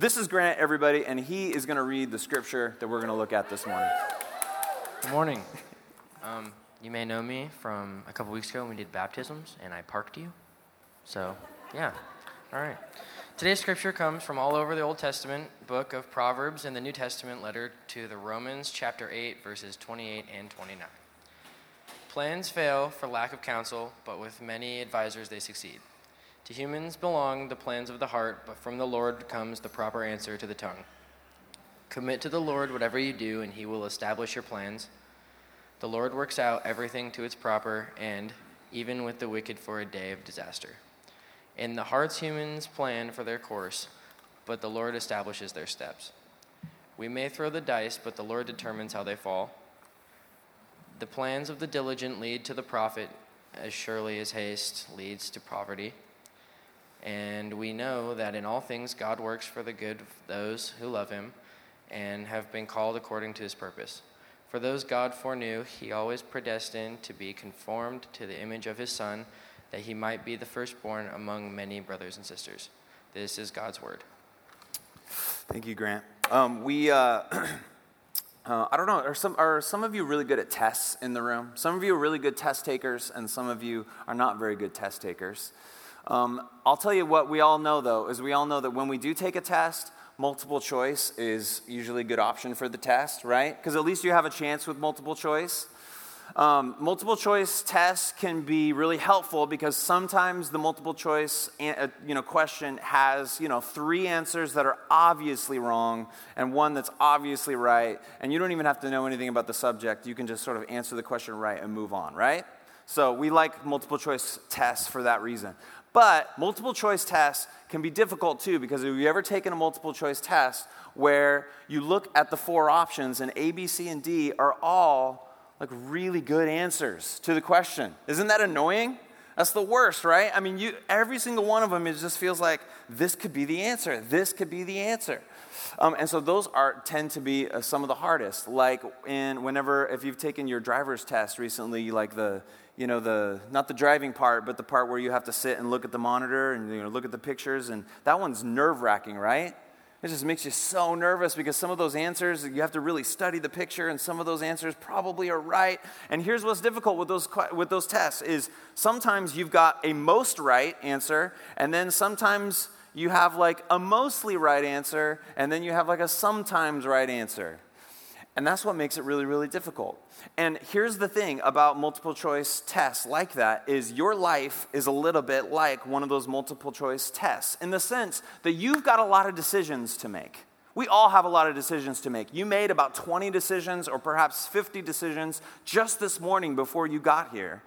This is Grant, everybody, and he is going to read the scripture that we're going to look at this morning. Good morning. Um, you may know me from a couple weeks ago when we did baptisms and I parked you. So, yeah. All right. Today's scripture comes from all over the Old Testament book of Proverbs and the New Testament letter to the Romans, chapter 8, verses 28 and 29. Plans fail for lack of counsel, but with many advisors they succeed. To humans belong the plans of the heart, but from the Lord comes the proper answer to the tongue. Commit to the Lord whatever you do, and he will establish your plans. The Lord works out everything to its proper end, even with the wicked for a day of disaster. In the hearts humans plan for their course, but the Lord establishes their steps. We may throw the dice, but the Lord determines how they fall. The plans of the diligent lead to the profit, as surely as haste leads to poverty. And we know that in all things God works for the good of those who love him and have been called according to his purpose. For those God foreknew, he always predestined to be conformed to the image of his Son, that he might be the firstborn among many brothers and sisters. This is God's word. Thank you, Grant. Um, we. Uh, Uh, I don't know. Are some, are some of you really good at tests in the room? Some of you are really good test takers, and some of you are not very good test takers. Um, I'll tell you what we all know, though, is we all know that when we do take a test, multiple choice is usually a good option for the test, right? Because at least you have a chance with multiple choice. Um, multiple choice tests can be really helpful because sometimes the multiple choice you know, question has you know, three answers that are obviously wrong and one that's obviously right, and you don't even have to know anything about the subject. You can just sort of answer the question right and move on, right? So we like multiple choice tests for that reason. But multiple choice tests can be difficult too because have you ever taken a multiple choice test where you look at the four options and A, B, C, and D are all like really good answers to the question. Isn't that annoying? That's the worst, right? I mean, you, every single one of them it just feels like this could be the answer. This could be the answer. Um, and so those are tend to be uh, some of the hardest. Like in whenever if you've taken your driver's test recently, like the you know the not the driving part, but the part where you have to sit and look at the monitor and you know look at the pictures, and that one's nerve wracking, right? It just makes you so nervous because some of those answers, you have to really study the picture, and some of those answers probably are right. And here's what's difficult with those, with those tests is sometimes you've got a most right answer, and then sometimes you have like a mostly right answer, and then you have like a sometimes right answer. And that's what makes it really, really difficult. And here's the thing about multiple choice tests like that is your life is a little bit like one of those multiple choice tests in the sense that you've got a lot of decisions to make. We all have a lot of decisions to make. You made about 20 decisions or perhaps 50 decisions just this morning before you got here.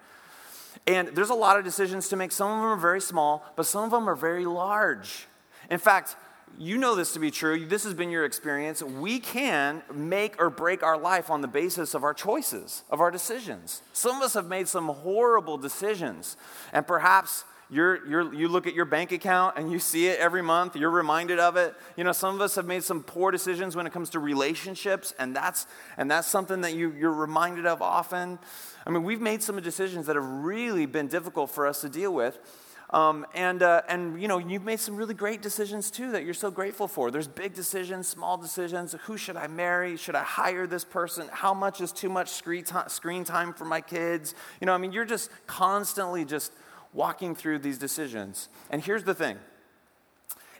And there's a lot of decisions to make. Some of them are very small, but some of them are very large. In fact, you know this to be true. This has been your experience. We can make or break our life on the basis of our choices, of our decisions. Some of us have made some horrible decisions, and perhaps you're, you're, you look at your bank account and you see it every month, you're reminded of it. You know, some of us have made some poor decisions when it comes to relationships, and that's, and that's something that you, you're reminded of often. I mean, we've made some decisions that have really been difficult for us to deal with. Um, and, uh, and, you know, you've made some really great decisions too that you're so grateful for. There's big decisions, small decisions. Who should I marry? Should I hire this person? How much is too much screen time for my kids? You know, I mean, you're just constantly just walking through these decisions. And here's the thing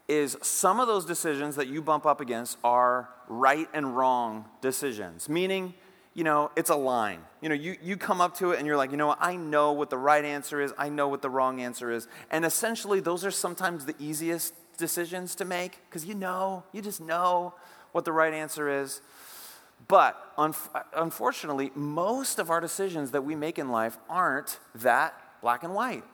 is some of those decisions that you bump up against are right and wrong decisions, meaning you know, it's a line. You know, you, you come up to it and you're like, you know what, I know what the right answer is, I know what the wrong answer is. And essentially, those are sometimes the easiest decisions to make because you know, you just know what the right answer is. But un- unfortunately, most of our decisions that we make in life aren't that black and white.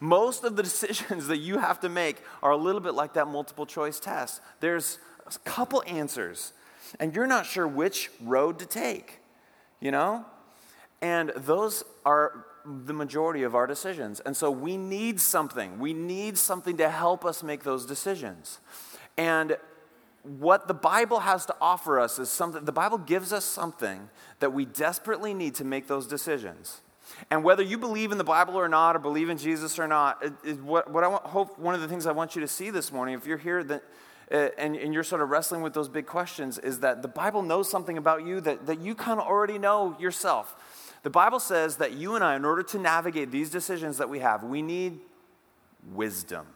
Most of the decisions that you have to make are a little bit like that multiple choice test. There's a couple answers, and you're not sure which road to take you know? And those are the majority of our decisions. And so we need something. We need something to help us make those decisions. And what the Bible has to offer us is something, the Bible gives us something that we desperately need to make those decisions. And whether you believe in the Bible or not, or believe in Jesus or not, what, what I want, hope one of the things I want you to see this morning, if you're here, that Uh, and, and you're sort of wrestling with those big questions, is that the Bible knows something about you that, that you kind of already know yourself. The Bible says that you and I, in order to navigate these decisions that we have, we need wisdom.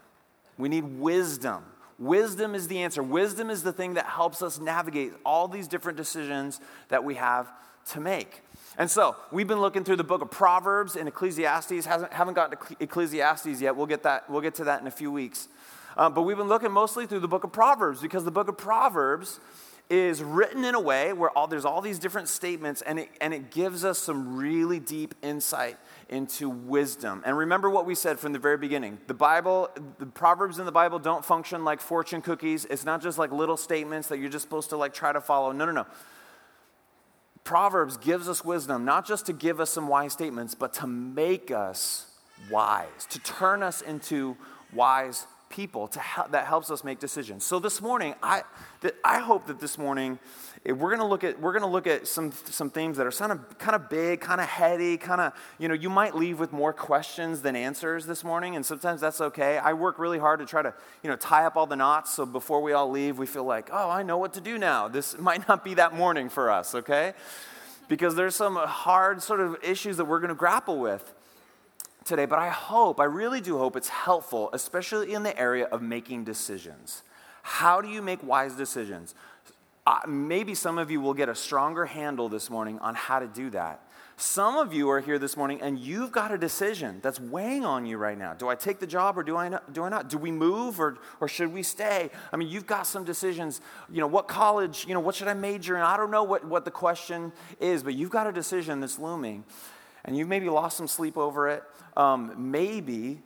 We need wisdom. Wisdom is the answer. Wisdom is the thing that helps us navigate all these different decisions that we have to make. And so we've been looking through the book of Proverbs and Ecclesiastes. Hasn't, haven't gotten to Ecclesiastes yet. We'll get, that, we'll get to that in a few weeks. Uh, but we've been looking mostly through the book of Proverbs because the book of Proverbs is written in a way where all, there's all these different statements and it, and it gives us some really deep insight into wisdom. And remember what we said from the very beginning. The Bible, the Proverbs in the Bible don't function like fortune cookies. It's not just like little statements that you're just supposed to like try to follow. No, no, no. Proverbs gives us wisdom, not just to give us some wise statements, but to make us wise, to turn us into wise people to help, that helps us make decisions. So this morning, I, I hope that this morning eh, we're going to look at we're going to look at some some themes that are kind of kind of big, kind of heady, kind of you know you might leave with more questions than answers this morning, and sometimes that's okay. I work really hard to try to you know tie up all the knots, so before we all leave, we feel like oh I know what to do now. This might not be that morning for us, okay? Because there's some hard sort of issues that we're going to grapple with today, but I hope, I really do hope it's helpful, especially in the area of making decisions. How do you make wise decisions? Uh, maybe some of you will get a stronger handle this morning on how to do that. Some of you are here this morning and you've got a decision that's weighing on you right now. Do I take the job or do I not? Do, I not? do we move or, or should we stay? I mean, you've got some decisions. You know, what college, you know, what should I major in? I don't know what, what the question is, but you've got a decision that's looming and you've maybe lost some sleep over it. Um, maybe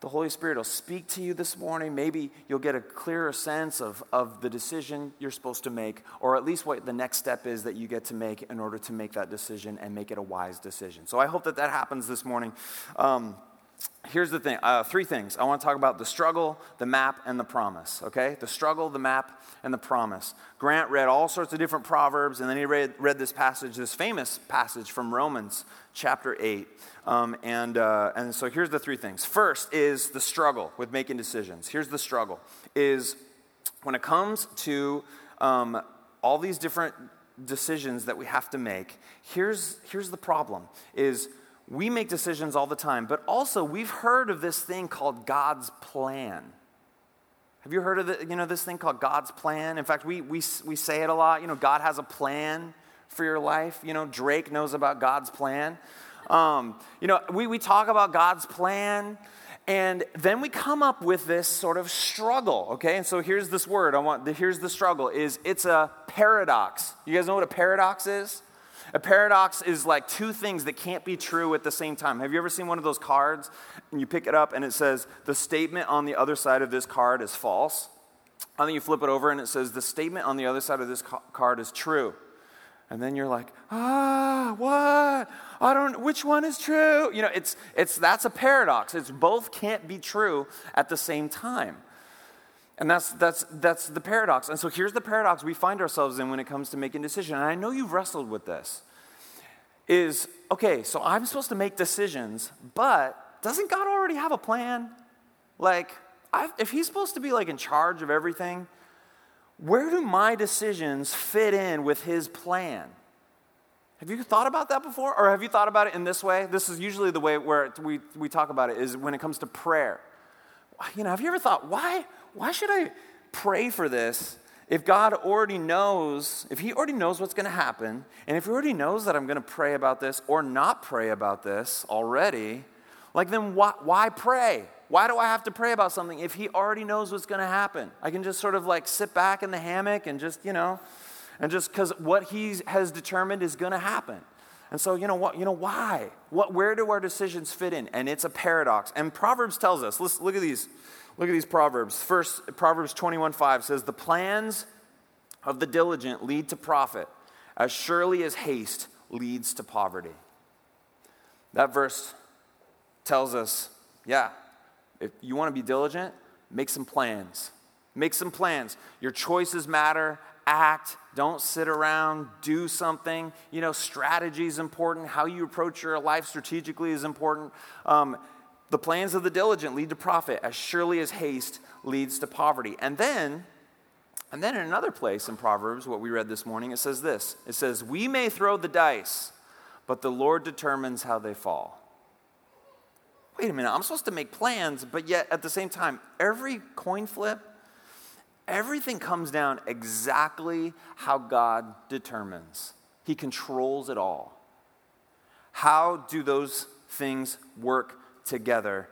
the Holy Spirit will speak to you this morning. Maybe you'll get a clearer sense of, of the decision you're supposed to make, or at least what the next step is that you get to make in order to make that decision and make it a wise decision. So I hope that that happens this morning. Um, here's the thing uh, three things. I want to talk about the struggle, the map, and the promise. Okay? The struggle, the map, and the promise. Grant read all sorts of different proverbs, and then he read, read this passage, this famous passage from Romans chapter 8. Um, and, uh, and so here's the three things. First is the struggle with making decisions. Here's the struggle is when it comes to um, all these different decisions that we have to make, here's, here's the problem is we make decisions all the time, but also we've heard of this thing called God's plan. Have you heard of the, you know, this thing called God's plan? In fact, we, we, we say it a lot. You know, God has a plan for your life. You know, Drake knows about God's plan. Um, you know, we, we talk about God's plan, and then we come up with this sort of struggle, okay? And so here's this word. I want, here's the struggle, is it's a paradox. You guys know what a paradox is? A paradox is like two things that can't be true at the same time. Have you ever seen one of those cards and you pick it up and it says, the statement on the other side of this card is false? And then you flip it over and it says, the statement on the other side of this card is true. And then you're like, ah, what? I don't, which one is true? You know, it's, it's, that's a paradox. It's both can't be true at the same time. And that's, that's, that's the paradox. And so here's the paradox we find ourselves in when it comes to making decisions. And I know you've wrestled with this. Is, okay, so I'm supposed to make decisions, but doesn't God already have a plan? Like, I've, if he's supposed to be like in charge of everything, where do my decisions fit in with his plan? Have you thought about that before? Or have you thought about it in this way? This is usually the way where we, we talk about it is when it comes to prayer. You know, have you ever thought, why, why should I pray for this if God already knows, if He already knows what's going to happen, and if He already knows that I'm going to pray about this or not pray about this already, like then why, why pray? Why do I have to pray about something if He already knows what's going to happen? I can just sort of like sit back in the hammock and just, you know, and just because what He has determined is going to happen. And so, you know what? You know why? What? Where do our decisions fit in? And it's a paradox. And Proverbs tells us. Let's look at these. Look at these proverbs. First, Proverbs 21:5 says, "The plans of the diligent lead to profit, as surely as haste leads to poverty." That verse tells us, yeah, if you want to be diligent, make some plans. Make some plans. Your choices matter. Act. Don't sit around. Do something. You know, strategy is important. How you approach your life strategically is important. Um, the plans of the diligent lead to profit as surely as haste leads to poverty. And then And then in another place in Proverbs, what we read this morning, it says this it says, We may throw the dice, but the Lord determines how they fall. Wait a minute, I'm supposed to make plans, but yet at the same time, every coin flip, everything comes down exactly how God determines. He controls it all. How do those things work together?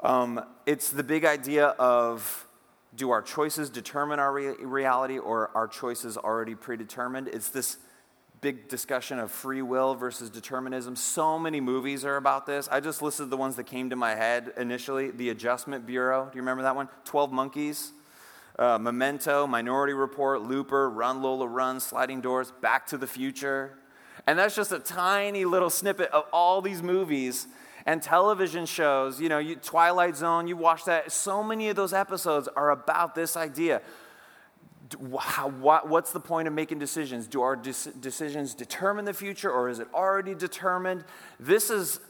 Um, it's the big idea of do our choices determine our re- reality or our choices already predetermined? It's this big discussion of free will versus determinism. So many movies are about this. I just listed the ones that came to my head initially The Adjustment Bureau. Do you remember that one? 12 Monkeys. Uh, Memento, Minority Report, Looper, Run Lola Run, Sliding Doors, Back to the Future. And that's just a tiny little snippet of all these movies and television shows. You know, you, Twilight Zone, you watch that. So many of those episodes are about this idea. How, what, what's the point of making decisions? Do our decisions determine the future or is it already determined? This is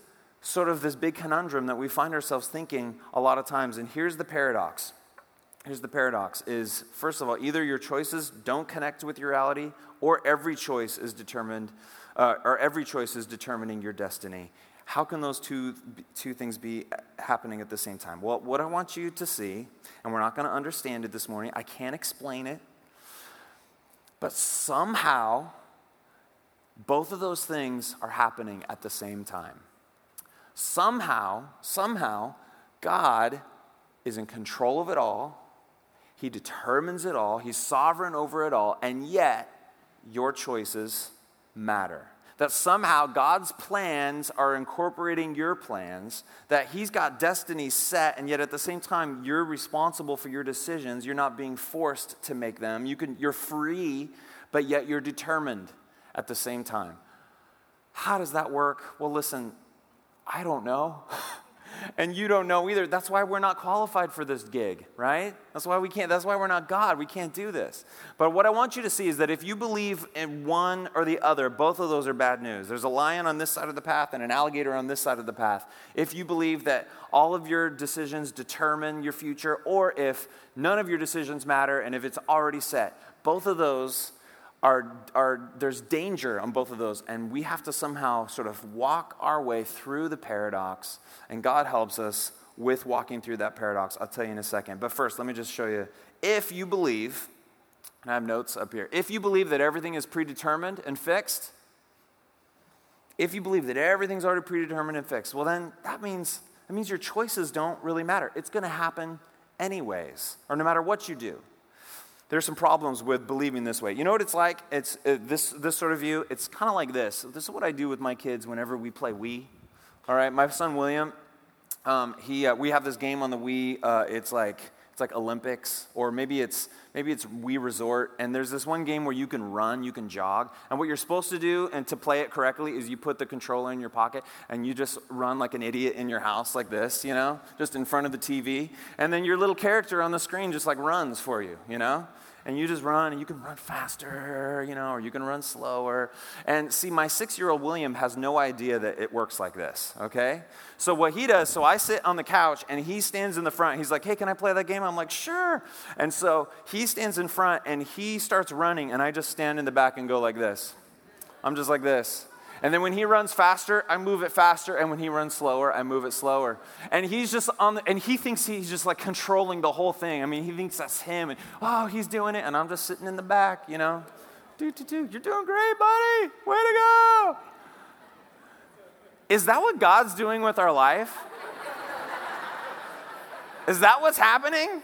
sort of this big conundrum that we find ourselves thinking a lot of times. And here's the paradox. Here's the paradox is first of all, either your choices don't connect with your reality or every choice is determined uh, or every choice is determining your destiny. How can those two, two things be happening at the same time? Well, what I want you to see, and we're not going to understand it this morning, I can't explain it, but somehow both of those things are happening at the same time. Somehow, somehow, God is in control of it all. He determines it all. He's sovereign over it all. And yet, your choices matter. That somehow God's plans are incorporating your plans, that He's got destiny set, and yet at the same time, you're responsible for your decisions. You're not being forced to make them. You can, you're free, but yet you're determined at the same time. How does that work? Well, listen, I don't know. and you don't know either. That's why we're not qualified for this gig, right? That's why we can't, that's why we're not God. We can't do this. But what I want you to see is that if you believe in one or the other, both of those are bad news. There's a lion on this side of the path and an alligator on this side of the path. If you believe that all of your decisions determine your future, or if none of your decisions matter and if it's already set, both of those are, are, there's danger on both of those, and we have to somehow sort of walk our way through the paradox, and God helps us with walking through that paradox. I'll tell you in a second. But first, let me just show you. If you believe, and I have notes up here, if you believe that everything is predetermined and fixed, if you believe that everything's already predetermined and fixed, well, then that means, that means your choices don't really matter. It's going to happen anyways, or no matter what you do there's some problems with believing this way. You know what it's like? It's uh, this, this sort of view. It's kind of like this. This is what I do with my kids whenever we play Wii. All right, my son William, um, he, uh, we have this game on the Wii. Uh, it's like it's like Olympics, or maybe it's maybe it's Wii Resort. And there's this one game where you can run, you can jog, and what you're supposed to do, and to play it correctly, is you put the controller in your pocket and you just run like an idiot in your house, like this, you know, just in front of the TV, and then your little character on the screen just like runs for you, you know and you just run and you can run faster, you know, or you can run slower. And see, my six year old William has no idea that it works like this, okay? So what he does, so I sit on the couch and he stands in the front. He's like, hey, can I play that game? I'm like, sure. And so he stands in front and he starts running, and I just stand in the back and go like this. I'm just like this. And then when he runs faster, I move it faster. And when he runs slower, I move it slower. And he's just on the, and he thinks he's just like controlling the whole thing. I mean, he thinks that's him. And oh, he's doing it. And I'm just sitting in the back, you know. Do, do, do. You're doing great, buddy. Way to go. Is that what God's doing with our life? Is that what's happening?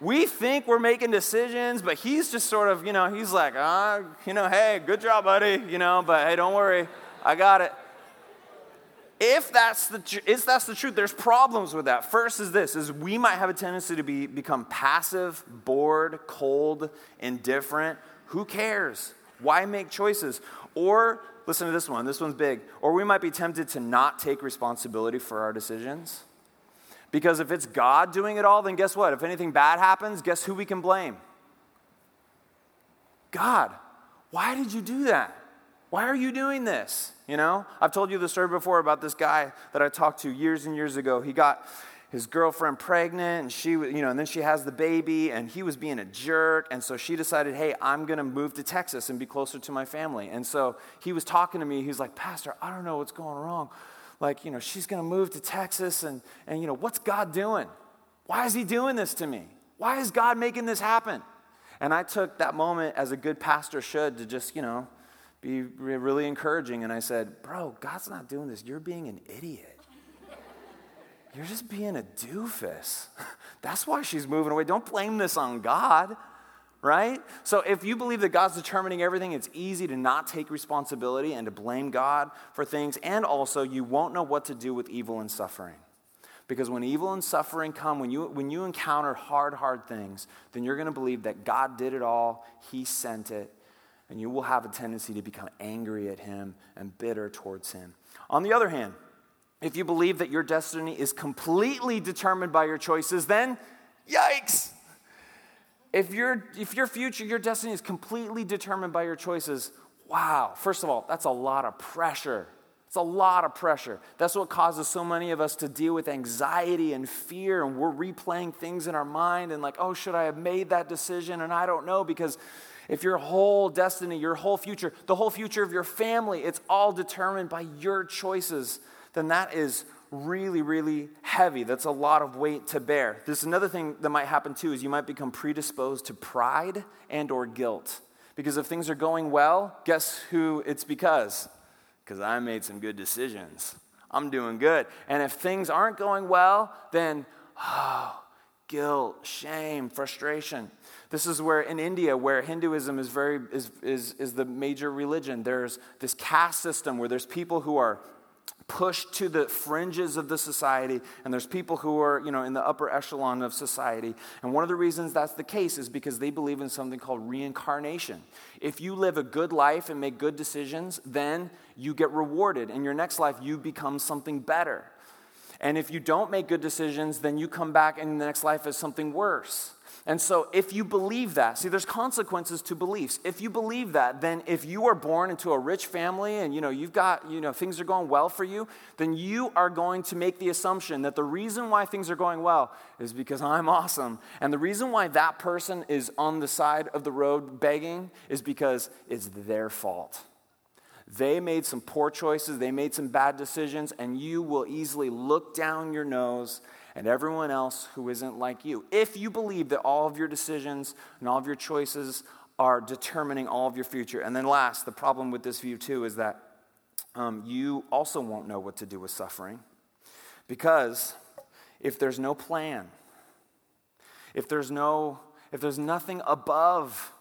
We think we're making decisions, but he's just sort of, you know, he's like, ah, you know, hey, good job, buddy, you know, but hey, don't worry, I got it. If that's the if that's the truth, there's problems with that. First is this: is we might have a tendency to be become passive, bored, cold, indifferent. Who cares? Why make choices? Or listen to this one. This one's big. Or we might be tempted to not take responsibility for our decisions. Because if it's God doing it all, then guess what? If anything bad happens, guess who we can blame? God. Why did you do that? Why are you doing this? You know, I've told you the story before about this guy that I talked to years and years ago. He got his girlfriend pregnant and she you know and then she has the baby and he was being a jerk and so she decided hey i'm going to move to texas and be closer to my family and so he was talking to me he's like pastor i don't know what's going wrong like you know she's going to move to texas and and you know what's god doing? Why is he doing this to me? Why is god making this happen? And i took that moment as a good pastor should to just you know be really encouraging. And i said bro god's not doing this. You're being an idiot. You're just being a doofus. That's why she's moving away. Don't blame this on God, right? So if you believe that God's determining everything, it's easy to not take responsibility and to blame God for things. And also, you won't know what to do with evil and suffering. Because when evil and suffering come, when you, when you encounter hard, hard things, then you're going to believe that God did it all, He sent it, and you will have a tendency to become angry at Him and bitter towards Him. On the other hand, if you believe that your destiny is completely determined by your choices, then yikes. If, your if your future, your destiny is completely determined by your choices, wow, first of all, that's a lot of pressure. It's a lot of pressure. That's what causes so many of us to deal with anxiety and fear, and we're replaying things in our mind and like, oh, should I have made that decision? And I don't know because if your whole destiny, your whole future, the whole future of your family, it's all determined by your choices then that is really, really heavy. That's a lot of weight to bear. There's another thing that might happen too is you might become predisposed to pride and or guilt. Because if things are going well, guess who it's because? Because I made some good decisions. I'm doing good. And if things aren't going well, then oh, guilt, shame, frustration. This is where in India, where Hinduism is very is, is, is the major religion, there's this caste system where there's people who are pushed to the fringes of the society, and there's people who are, you know, in the upper echelon of society. And one of the reasons that's the case is because they believe in something called reincarnation. If you live a good life and make good decisions, then you get rewarded. In your next life, you become something better. And if you don't make good decisions, then you come back in the next life as something worse. And so, if you believe that, see, there's consequences to beliefs. If you believe that, then if you are born into a rich family and you know you've got you know things are going well for you, then you are going to make the assumption that the reason why things are going well is because I'm awesome, and the reason why that person is on the side of the road begging is because it's their fault. They made some poor choices, they made some bad decisions, and you will easily look down your nose and everyone else who isn't like you. If you believe that all of your decisions and all of your choices are determining all of your future. And then, last, the problem with this view, too, is that um, you also won't know what to do with suffering. Because if there's no plan, if there's no if there's nothing above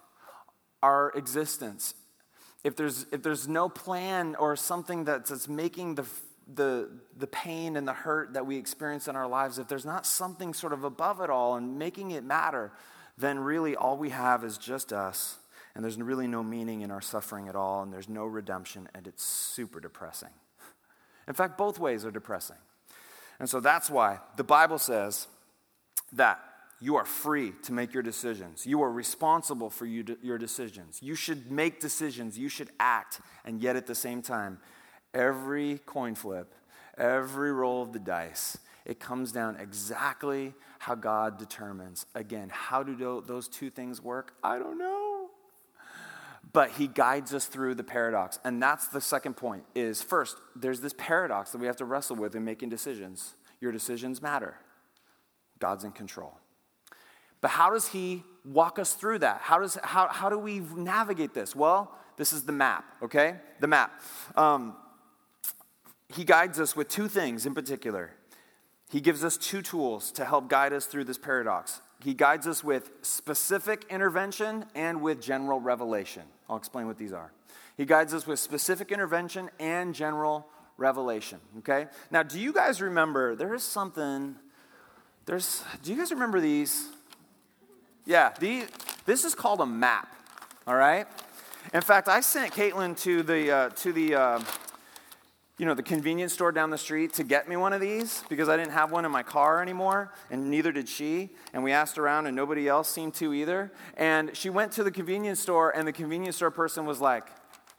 our existence if there's if there's no plan or something that's, that's making the the, the pain and the hurt that we experience in our lives, if there's not something sort of above it all and making it matter, then really all we have is just us. And there's really no meaning in our suffering at all, and there's no redemption, and it's super depressing. In fact, both ways are depressing. And so that's why the Bible says that you are free to make your decisions. You are responsible for you, your decisions. You should make decisions, you should act, and yet at the same time, every coin flip, every roll of the dice, it comes down exactly how God determines. Again, how do those two things work? I don't know. But he guides us through the paradox. And that's the second point is first, there's this paradox that we have to wrestle with in making decisions. Your decisions matter. God's in control. But how does he walk us through that? How, does, how, how do we navigate this? Well, this is the map, okay? The map. Um, he guides us with two things in particular. He gives us two tools to help guide us through this paradox. He guides us with specific intervention and with general revelation. I'll explain what these are. He guides us with specific intervention and general revelation. Okay? Now, do you guys remember there is something, there's, do you guys remember these? Yeah, the, this is called a map, all right? In fact, I sent Caitlin to the, uh, to the, uh, you know, the convenience store down the street to get me one of these because I didn't have one in my car anymore, and neither did she. And we asked around, and nobody else seemed to either. And she went to the convenience store, and the convenience store person was like,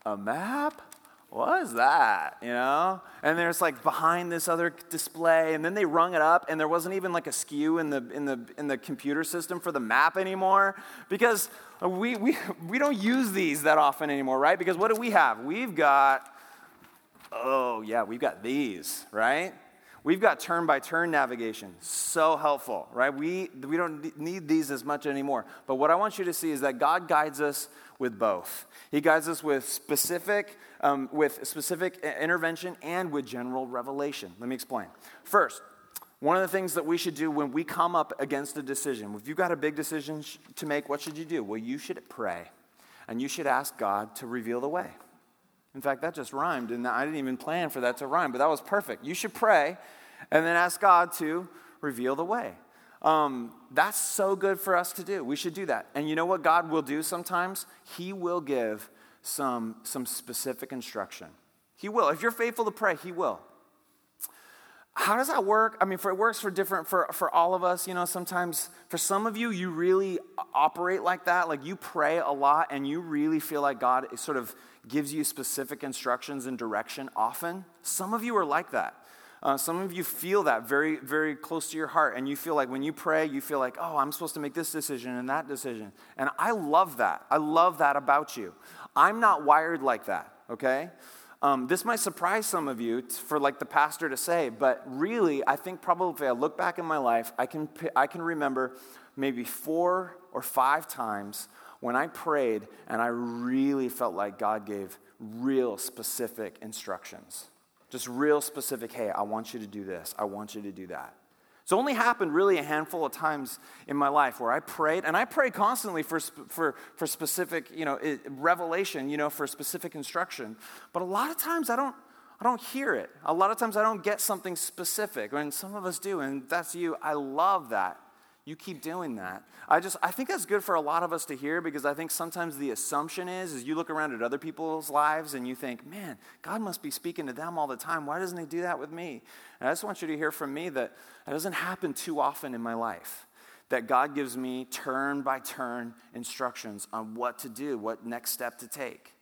A map? what is that? You know? And there's like behind this other display, and then they rung it up, and there wasn't even like a SKU in the in the in the computer system for the map anymore because we we we don't use these that often anymore, right? Because what do we have? We've got oh yeah, we've got these, right? We've got turn by turn navigation. So helpful, right? We, we don't need these as much anymore. But what I want you to see is that God guides us with both. He guides us with specific, um, with specific intervention and with general revelation. Let me explain. First, one of the things that we should do when we come up against a decision, if you've got a big decision to make, what should you do? Well, you should pray and you should ask God to reveal the way. In fact, that just rhymed, and I didn't even plan for that to rhyme, but that was perfect. You should pray and then ask God to reveal the way. Um, that's so good for us to do. We should do that. And you know what God will do sometimes? He will give some, some specific instruction. He will. If you're faithful to pray, He will. How does that work? I mean, for, it works for different for, for all of us. You know, sometimes for some of you, you really operate like that. Like you pray a lot and you really feel like God sort of gives you specific instructions and direction often. Some of you are like that. Uh, some of you feel that very, very close to your heart, and you feel like when you pray, you feel like, oh, I'm supposed to make this decision and that decision. And I love that. I love that about you. I'm not wired like that, okay? Um, this might surprise some of you for like the pastor to say, but really, I think probably I look back in my life, I can, I can remember maybe four or five times when I prayed and I really felt like God gave real specific instructions. Just real specific, hey, I want you to do this, I want you to do that. It's only happened really a handful of times in my life where I prayed, and I pray constantly for, for, for specific, you know, revelation, you know, for specific instruction. But a lot of times I don't, I don't hear it. A lot of times I don't get something specific, and some of us do, and that's you. I love that you keep doing that. I just I think that's good for a lot of us to hear because I think sometimes the assumption is is you look around at other people's lives and you think, "Man, God must be speaking to them all the time. Why doesn't he do that with me?" And I just want you to hear from me that it doesn't happen too often in my life. That God gives me turn by turn instructions on what to do, what next step to take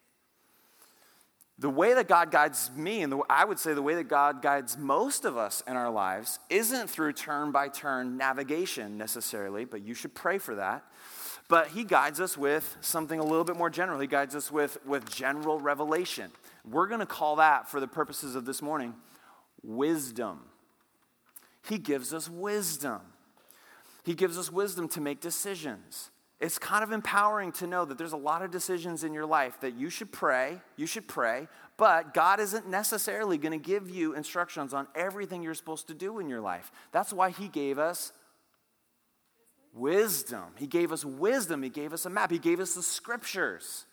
the way that God guides me, and the, I would say the way that God guides most of us in our lives, isn't through turn by turn navigation necessarily, but you should pray for that. But He guides us with something a little bit more general. He guides us with, with general revelation. We're going to call that, for the purposes of this morning, wisdom. He gives us wisdom. He gives us wisdom to make decisions. It's kind of empowering to know that there's a lot of decisions in your life that you should pray, you should pray, but God isn't necessarily going to give you instructions on everything you're supposed to do in your life. That's why He gave us wisdom. He gave us wisdom. He gave us a map. He gave us the scriptures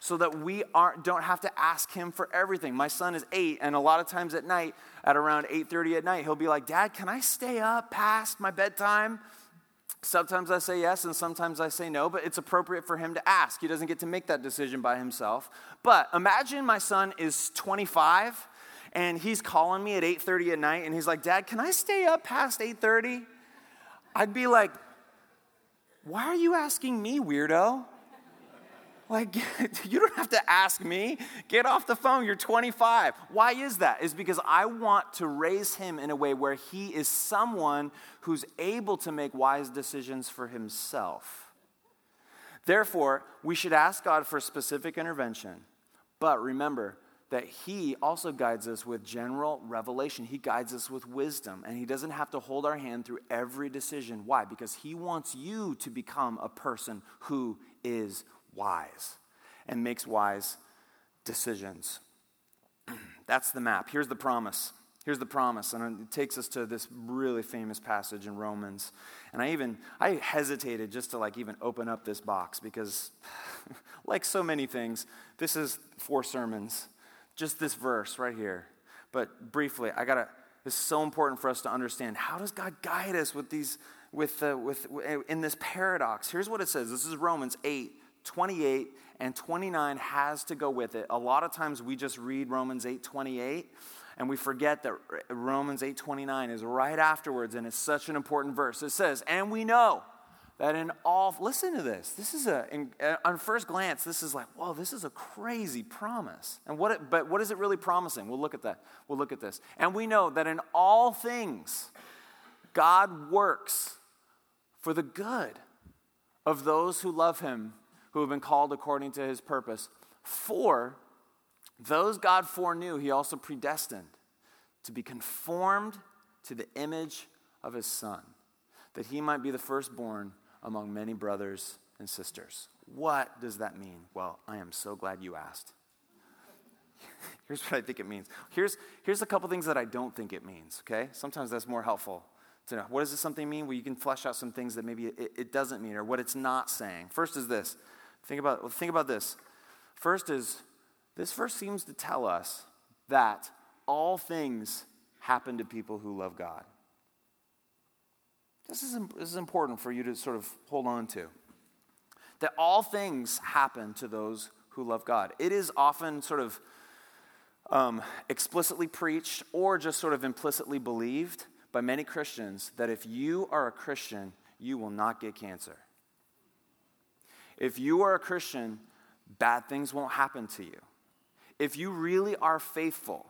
so that we aren't, don't have to ask him for everything. My son is eight, and a lot of times at night, at around 8.30 at night, he'll be like, Dad, can I stay up past my bedtime? Sometimes I say yes and sometimes I say no, but it's appropriate for him to ask. He doesn't get to make that decision by himself. But imagine my son is 25 and he's calling me at 8:30 at night and he's like, "Dad, can I stay up past 8:30?" I'd be like, "Why are you asking me, weirdo?" Like, you don't have to ask me. Get off the phone. You're 25. Why is that? Is because I want to raise him in a way where he is someone who's able to make wise decisions for himself. Therefore, we should ask God for specific intervention. But remember that he also guides us with general revelation. He guides us with wisdom, and he doesn't have to hold our hand through every decision. Why? Because he wants you to become a person who is wise and makes wise decisions. That's the map. Here's the promise. Here's the promise, and it takes us to this really famous passage in Romans. And I even I hesitated just to like even open up this box because, like so many things, this is four sermons, just this verse right here. But briefly, I gotta. It's so important for us to understand how does God guide us with these with uh, with in this paradox. Here's what it says. This is Romans eight 28 and 29 has to go with it. A lot of times we just read Romans 8 28 and we forget that Romans 8 29 is right afterwards and it's such an important verse. It says, And we know that in all, listen to this. This is a, in, uh, on first glance, this is like, whoa, this is a crazy promise. And what, it, but what is it really promising? We'll look at that. We'll look at this. And we know that in all things, God works for the good of those who love him, who have been called according to his purpose. For those God foreknew, he also predestined to be conformed to the image of his son, that he might be the firstborn among many brothers and sisters. What does that mean? Well, I am so glad you asked. here's what I think it means. Here's, here's a couple things that I don't think it means, okay? Sometimes that's more helpful to know. What does this something mean? Well, you can flesh out some things that maybe it, it doesn't mean or what it's not saying. First is this. Think about, think about this. First is this verse seems to tell us that all things happen to people who love God. This is, this is important for you to sort of hold on to. That all things happen to those who love God. It is often sort of um, explicitly preached or just sort of implicitly believed by many Christians that if you are a Christian, you will not get cancer. If you are a Christian, bad things won't happen to you. If you really are faithful,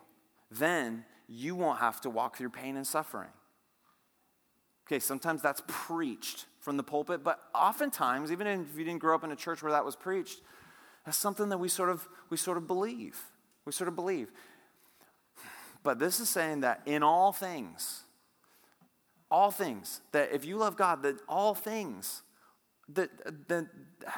then you won't have to walk through pain and suffering. Okay, sometimes that's preached from the pulpit, but oftentimes, even if you didn't grow up in a church where that was preached, that's something that we sort of we sort of believe. We sort of believe. But this is saying that in all things, all things, that if you love God, that all things that, that,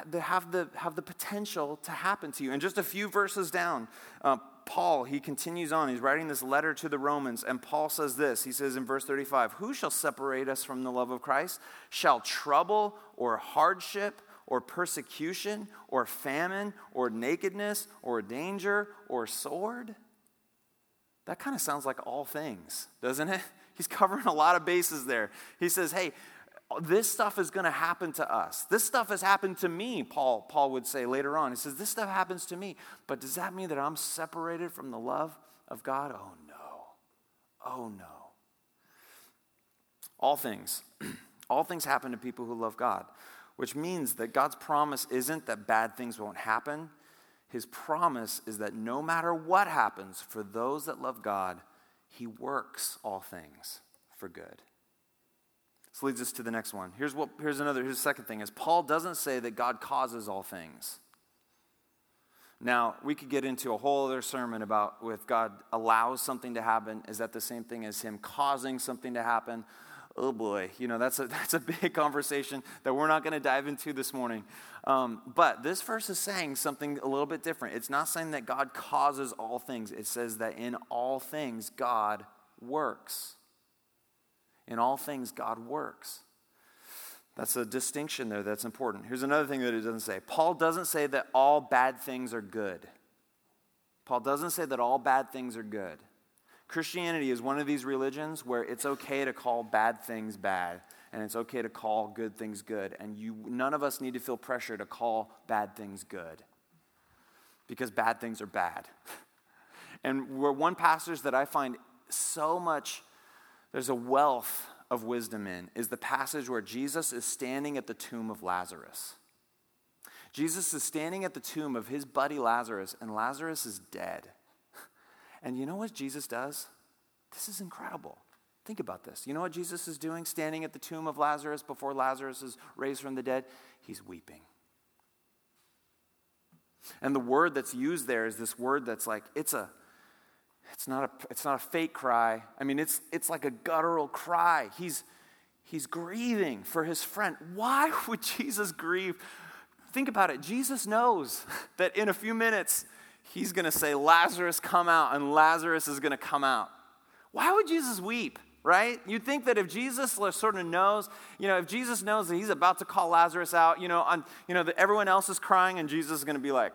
that have, the, have the potential to happen to you. And just a few verses down, uh, Paul, he continues on. He's writing this letter to the Romans, and Paul says this. He says in verse 35 Who shall separate us from the love of Christ? Shall trouble or hardship or persecution or famine or nakedness or danger or sword? That kind of sounds like all things, doesn't it? He's covering a lot of bases there. He says, Hey, this stuff is going to happen to us. This stuff has happened to me, Paul, Paul would say later on. He says, This stuff happens to me. But does that mean that I'm separated from the love of God? Oh, no. Oh, no. All things, all things happen to people who love God, which means that God's promise isn't that bad things won't happen. His promise is that no matter what happens, for those that love God, He works all things for good. This leads us to the next one. Here's what here's another here's the second thing is Paul doesn't say that God causes all things. Now, we could get into a whole other sermon about if God allows something to happen, is that the same thing as him causing something to happen? Oh boy, you know, that's a, that's a big conversation that we're not going to dive into this morning. Um, but this verse is saying something a little bit different. It's not saying that God causes all things, it says that in all things, God works. In all things, God works. That's a distinction there that's important. Here's another thing that it doesn't say Paul doesn't say that all bad things are good. Paul doesn't say that all bad things are good. Christianity is one of these religions where it's okay to call bad things bad and it's okay to call good things good. And you, none of us need to feel pressure to call bad things good because bad things are bad. And we're one passage that I find so much there's a wealth of wisdom in is the passage where Jesus is standing at the tomb of Lazarus. Jesus is standing at the tomb of his buddy Lazarus, and Lazarus is dead. And you know what Jesus does? This is incredible. Think about this. You know what Jesus is doing standing at the tomb of Lazarus before Lazarus is raised from the dead? He's weeping. And the word that's used there is this word that's like, it's a it's not a, it's not a fake cry. I mean, it's, it's like a guttural cry. He's, he's grieving for his friend. Why would Jesus grieve? Think about it. Jesus knows that in a few minutes, he's going to say, Lazarus, come out, and Lazarus is going to come out. Why would Jesus weep? Right? You'd think that if Jesus sort of knows, you know, if Jesus knows that he's about to call Lazarus out, you know, on, you know, that everyone else is crying and Jesus is going to be like,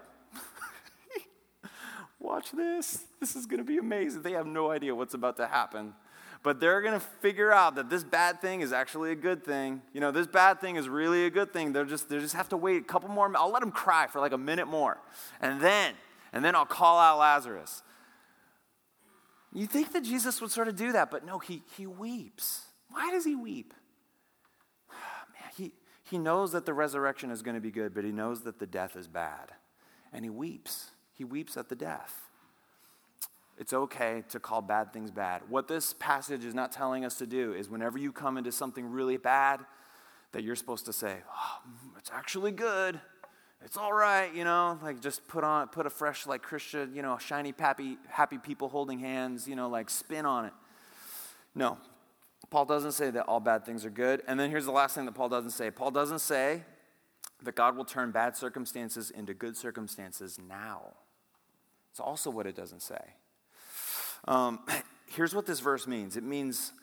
watch this. This is going to be amazing. They have no idea what's about to happen. But they're going to figure out that this bad thing is actually a good thing. You know, this bad thing is really a good thing. They're just, they just have to wait a couple more. I'll let them cry for like a minute more. And then, and then I'll call out Lazarus. You think that Jesus would sort of do that, but no, he, he weeps. Why does he weep? Man, he, He knows that the resurrection is going to be good, but he knows that the death is bad. And he weeps. He weeps at the death. It's okay to call bad things bad. What this passage is not telling us to do is whenever you come into something really bad, that you're supposed to say, oh, mm, it's actually good. It's all right, you know, like just put on, put a fresh, like Christian, you know, shiny, happy, happy people holding hands, you know, like spin on it. No, Paul doesn't say that all bad things are good. And then here's the last thing that Paul doesn't say Paul doesn't say that God will turn bad circumstances into good circumstances now. It's also what it doesn't say. Um, here's what this verse means it means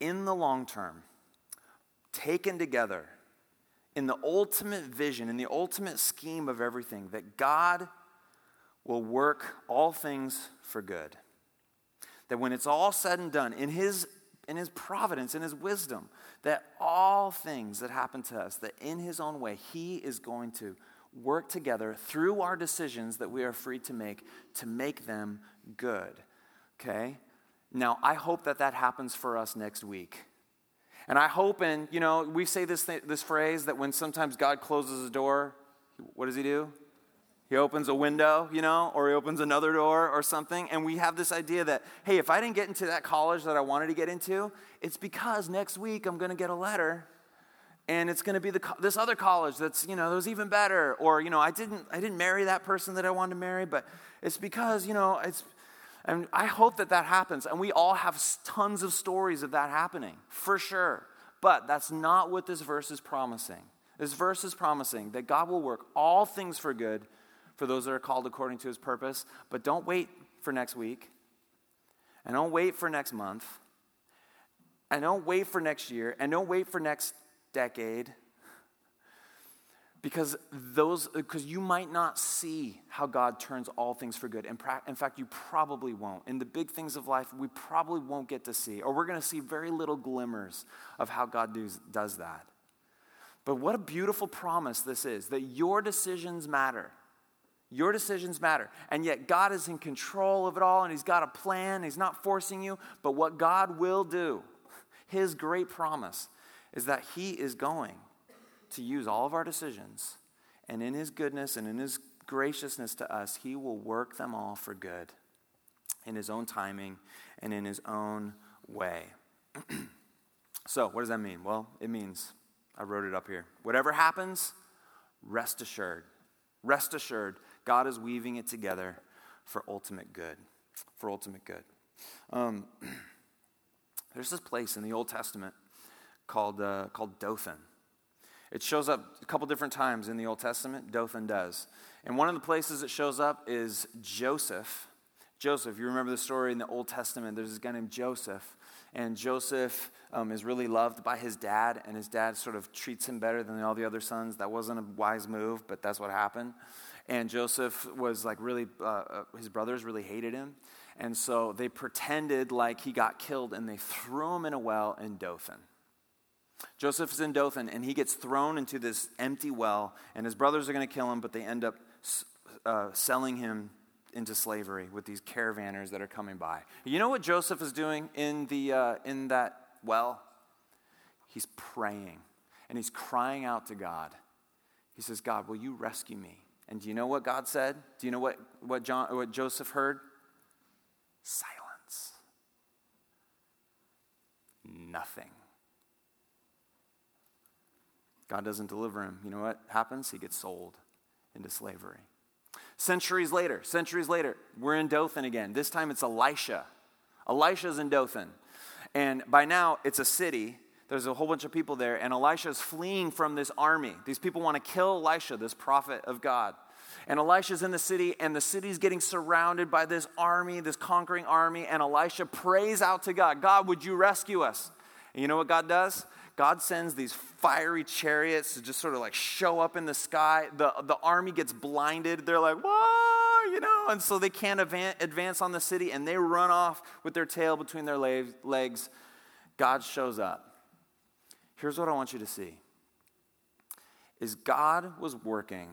in the long term, taken together, in the ultimate vision, in the ultimate scheme of everything, that God will work all things for good. That when it's all said and done, in His, in his providence, in His wisdom, that all things that happen to us, that in His own way, He is going to work together through our decisions that we are free to make to make them good. Okay? Now, I hope that that happens for us next week. And I hope, and you know, we say this, th- this phrase that when sometimes God closes a door, what does he do? He opens a window, you know, or he opens another door or something. And we have this idea that, hey, if I didn't get into that college that I wanted to get into, it's because next week I'm going to get a letter and it's going to be the, this other college that's, you know, that was even better. Or, you know, I didn't, I didn't marry that person that I wanted to marry, but it's because, you know, it's, and I hope that that happens. And we all have tons of stories of that happening, for sure. But that's not what this verse is promising. This verse is promising that God will work all things for good for those that are called according to his purpose. But don't wait for next week. And don't wait for next month. And don't wait for next year. And don't wait for next decade because those because you might not see how god turns all things for good. And in fact you probably won't. In the big things of life we probably won't get to see or we're going to see very little glimmers of how god does, does that. But what a beautiful promise this is that your decisions matter. Your decisions matter. And yet god is in control of it all and he's got a plan. He's not forcing you but what god will do his great promise is that he is going to use all of our decisions, and in His goodness and in His graciousness to us, He will work them all for good in His own timing and in His own way. so, what does that mean? Well, it means, I wrote it up here. Whatever happens, rest assured. Rest assured, God is weaving it together for ultimate good. For ultimate good. Um, there's this place in the Old Testament called, uh, called Dothan. It shows up a couple different times in the Old Testament. Dothan does. And one of the places it shows up is Joseph. Joseph, you remember the story in the Old Testament. There's this guy named Joseph. And Joseph um, is really loved by his dad, and his dad sort of treats him better than all the other sons. That wasn't a wise move, but that's what happened. And Joseph was like really, uh, uh his brothers really hated him. And so they pretended like he got killed, and they threw him in a well in Dothan. Joseph's in Dothan, and he gets thrown into this empty well, and his brothers are going to kill him, but they end up uh, selling him into slavery with these caravanners that are coming by. You know what Joseph is doing in, the, uh, in that well? He's praying, and he's crying out to God. He says, God, will you rescue me? And do you know what God said? Do you know what, what, John, what Joseph heard? Silence. Nothing. God doesn't deliver him. You know what happens? He gets sold into slavery. Centuries later, centuries later, we're in Dothan again. This time it's Elisha. Elisha's in Dothan. And by now, it's a city. There's a whole bunch of people there, and Elisha is fleeing from this army. These people want to kill Elisha, this prophet of God. And Elisha's in the city, and the city's getting surrounded by this army, this conquering army. And Elisha prays out to God God, would you rescue us? And you know what God does? God sends these fiery chariots to just sort of like show up in the sky. The, the army gets blinded. They're like, whoa, you know, and so they can't advance on the city and they run off with their tail between their legs. God shows up. Here's what I want you to see is God was working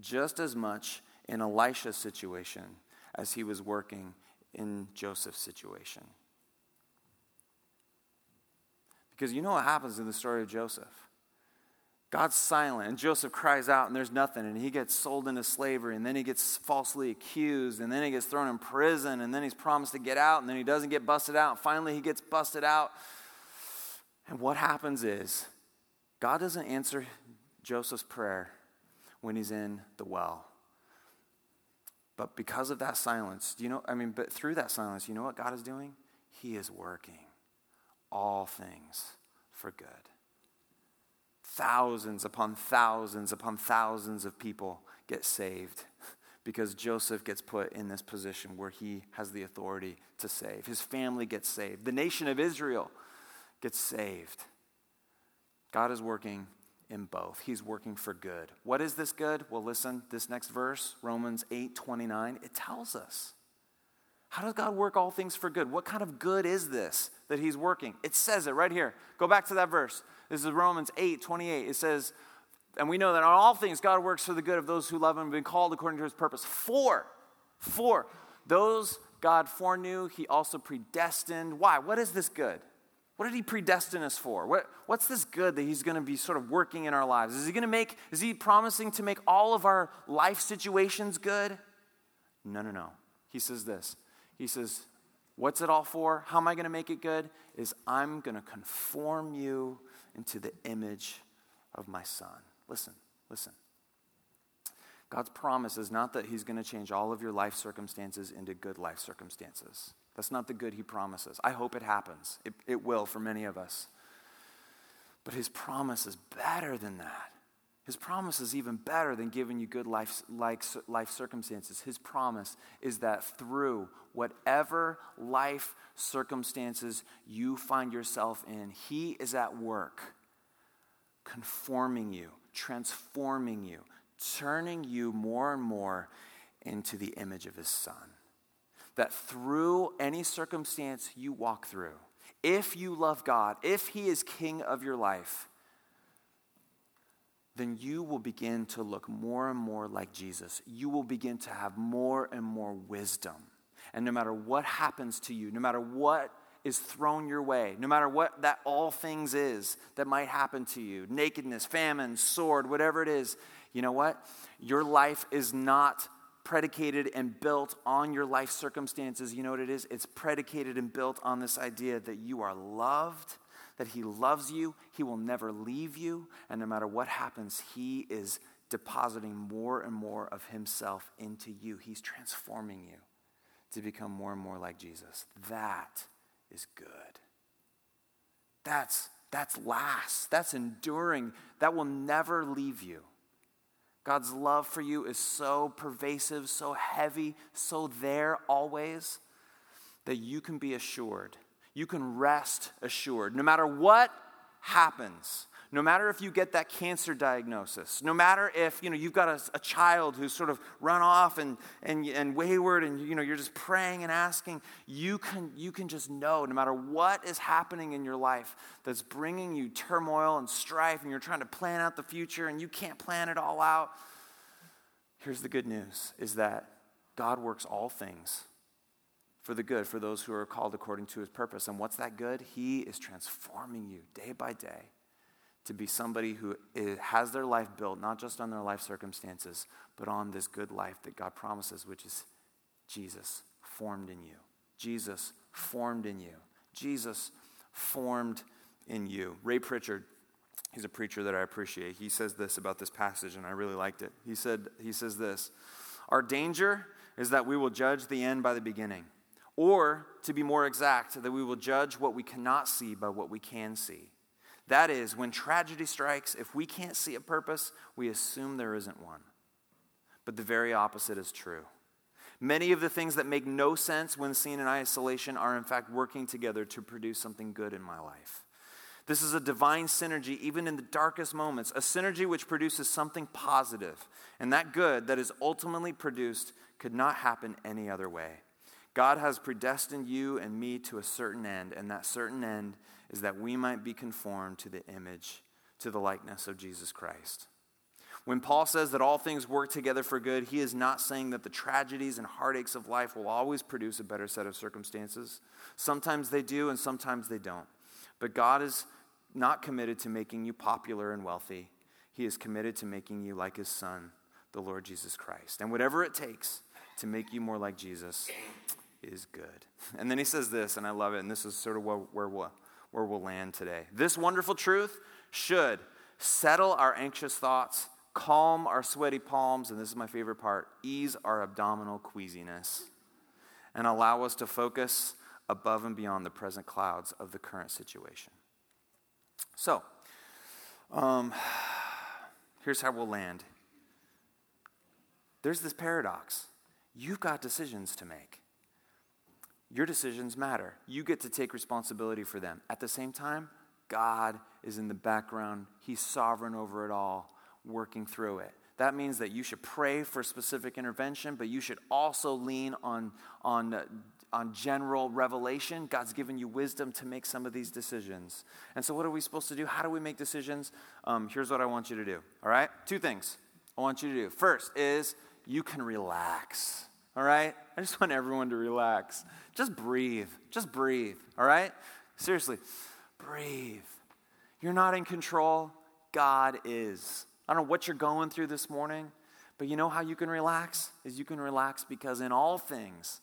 just as much in Elisha's situation as he was working in Joseph's situation. Because you know what happens in the story of Joseph. God's silent, and Joseph cries out, and there's nothing, and he gets sold into slavery, and then he gets falsely accused, and then he gets thrown in prison, and then he's promised to get out, and then he doesn't get busted out. Finally, he gets busted out. And what happens is, God doesn't answer Joseph's prayer when he's in the well. But because of that silence, do you know, I mean, but through that silence, you know what God is doing? He is working all things for good. Thousands upon thousands upon thousands of people get saved because Joseph gets put in this position where he has the authority to save. His family gets saved. The nation of Israel gets saved. God is working in both. He's working for good. What is this good? Well, listen, this next verse, Romans 8 29, it tells us. How does God work all things for good? What kind of good is this that He's working? It says it right here. Go back to that verse. This is Romans 8 28. It says, and we know that on all things God works for the good of those who love Him and been called according to His purpose. For, for those God foreknew, He also predestined. Why? What is this good? What did he predestine us for? What, what's this good that he's going to be sort of working in our lives? Is he going to make, is he promising to make all of our life situations good? No, no, no. He says this. He says, What's it all for? How am I going to make it good? Is I'm going to conform you into the image of my son. Listen, listen. God's promise is not that he's going to change all of your life circumstances into good life circumstances. That's not the good he promises. I hope it happens. It, it will for many of us. But his promise is better than that. His promise is even better than giving you good life, like, life circumstances. His promise is that through whatever life circumstances you find yourself in, He is at work conforming you, transforming you, turning you more and more into the image of His Son that through any circumstance you walk through, if you love God, if He is King of your life, then you will begin to look more and more like Jesus. You will begin to have more and more wisdom. And no matter what happens to you, no matter what is thrown your way, no matter what that all things is that might happen to you nakedness, famine, sword, whatever it is you know what? Your life is not predicated and built on your life circumstances. You know what it is? It's predicated and built on this idea that you are loved, that He loves you, He will never leave you, and no matter what happens, He is depositing more and more of Himself into you. He's transforming you to become more and more like Jesus. That is good. That's, that's last. That's enduring. That will never leave you. God's love for you is so pervasive, so heavy, so there always that you can be assured. You can rest assured. No matter what happens, no matter if you get that cancer diagnosis, no matter if you know, you've got a, a, child who's sort of run off and, and, and wayward and you know, you're just praying and asking, you can, you can just know no matter what is happening in your life that's bringing you turmoil and strife and you're trying to plan out the future and you can't plan it all out, here's the good news is that God works all things for the good for those who are called according to his purpose. And what's that good? He is transforming you day by day to be somebody who has their life built not just on their life circumstances, but on this good life that God promises, which is Jesus formed in you. Jesus formed in you. Jesus formed in you. Ray Pritchard, he's a preacher that I appreciate. He says this about this passage, and I really liked it. He said, he says this Our danger is that we will judge the end by the beginning. Or, to be more exact, that we will judge what we cannot see by what we can see. That is, when tragedy strikes, if we can't see a purpose, we assume there isn't one. But the very opposite is true. Many of the things that make no sense when seen in isolation are, in fact, working together to produce something good in my life. This is a divine synergy, even in the darkest moments, a synergy which produces something positive. And that good that is ultimately produced could not happen any other way. God has predestined you and me to a certain end, and that certain end is that we might be conformed to the image, to the likeness of Jesus Christ. When Paul says that all things work together for good, he is not saying that the tragedies and heartaches of life will always produce a better set of circumstances. Sometimes they do, and sometimes they don't. But God is not committed to making you popular and wealthy. He is committed to making you like his son, the Lord Jesus Christ. And whatever it takes to make you more like Jesus is good. And then he says this, and I love it, and this is sort of where, we'll, where we'll land today. This wonderful truth should settle our anxious thoughts, calm our sweaty palms, and this is my favorite part ease our abdominal queasiness, and allow us to focus above and beyond the present clouds of the current situation. So, um, here's how we'll land. There's this paradox. You've got decisions to make. Your decisions matter. You get to take responsibility for them. At the same time, God is in the background, He's sovereign over it all, working through it. That means that you should pray for specific intervention, but you should also lean on, on, on general revelation. God's given you wisdom to make some of these decisions. And so, what are we supposed to do? How do we make decisions? Um, here's what I want you to do. All right? Two things I want you to do. First is you can relax. All right? I just want everyone to relax. Just breathe. Just breathe. All right? Seriously, breathe. You're not in control, God is. I don't know what you're going through this morning, but you know how you can relax? Is you can relax because in all things,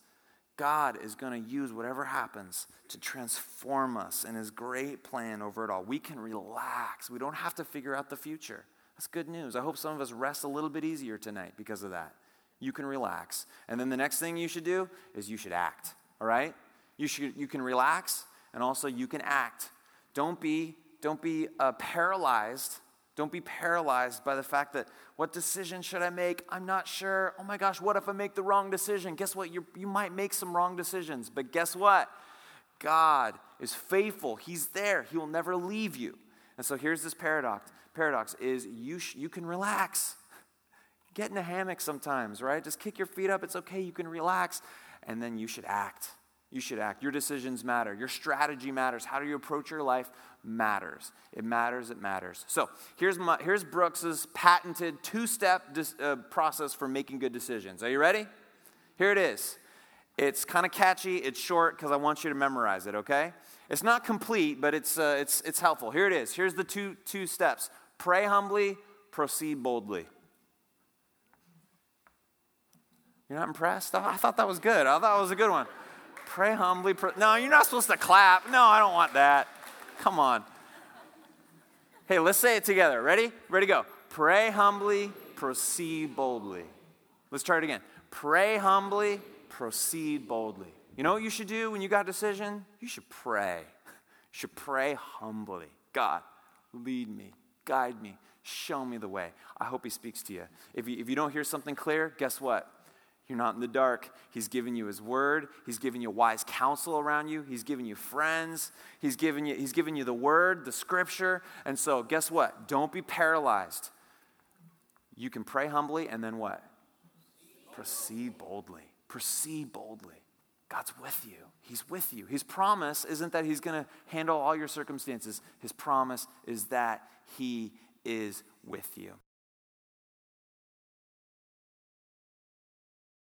God is going to use whatever happens to transform us in his great plan over it all. We can relax. We don't have to figure out the future. That's good news. I hope some of us rest a little bit easier tonight because of that. You can relax. And then the next thing you should do is you should act. All right? You, should, you can relax and also you can act. Don't be, don't be uh, paralyzed. Don't be paralyzed by the fact that what decision should I make? I'm not sure. Oh my gosh, what if I make the wrong decision? Guess what? you you might make some wrong decisions, but guess what? God is faithful. He's there. He will never leave you. And so here's this paradox. Paradox is you, sh- you can relax. Get in a hammock sometimes, right? Just kick your feet up. It's okay. You can relax. And then you should act. You should act. Your decisions matter. Your strategy matters. How do you approach your life matters. It matters. It matters. So here's, my, here's Brooks's patented two step dis, uh, process for making good decisions. Are you ready? Here it is. It's kind of catchy. It's short because I want you to memorize it, okay? It's not complete, but it's, uh, it's, it's helpful. Here it is. Here's the two, two steps pray humbly, proceed boldly. You're not impressed? I thought that was good. I thought it was a good one. Pray humbly. no, you're not supposed to clap. No, I don't want that. Come on. Hey, let's say it together. Ready? Ready, to go. Pray humbly, proceed boldly. Let's try it again. Pray humbly, proceed boldly. You know what you should do when you got a decision? You should pray. You should pray humbly. God, lead me, guide me, show me the way. I hope He speaks to you. If you, if you don't hear something clear, guess what? You're not in the dark. He's given you his word. He's given you wise counsel around you. He's given you friends. He's given you, he's given you the word, the scripture. And so, guess what? Don't be paralyzed. You can pray humbly and then what? Proceed boldly. Proceed boldly. God's with you. He's with you. His promise isn't that He's going to handle all your circumstances, His promise is that He is with you.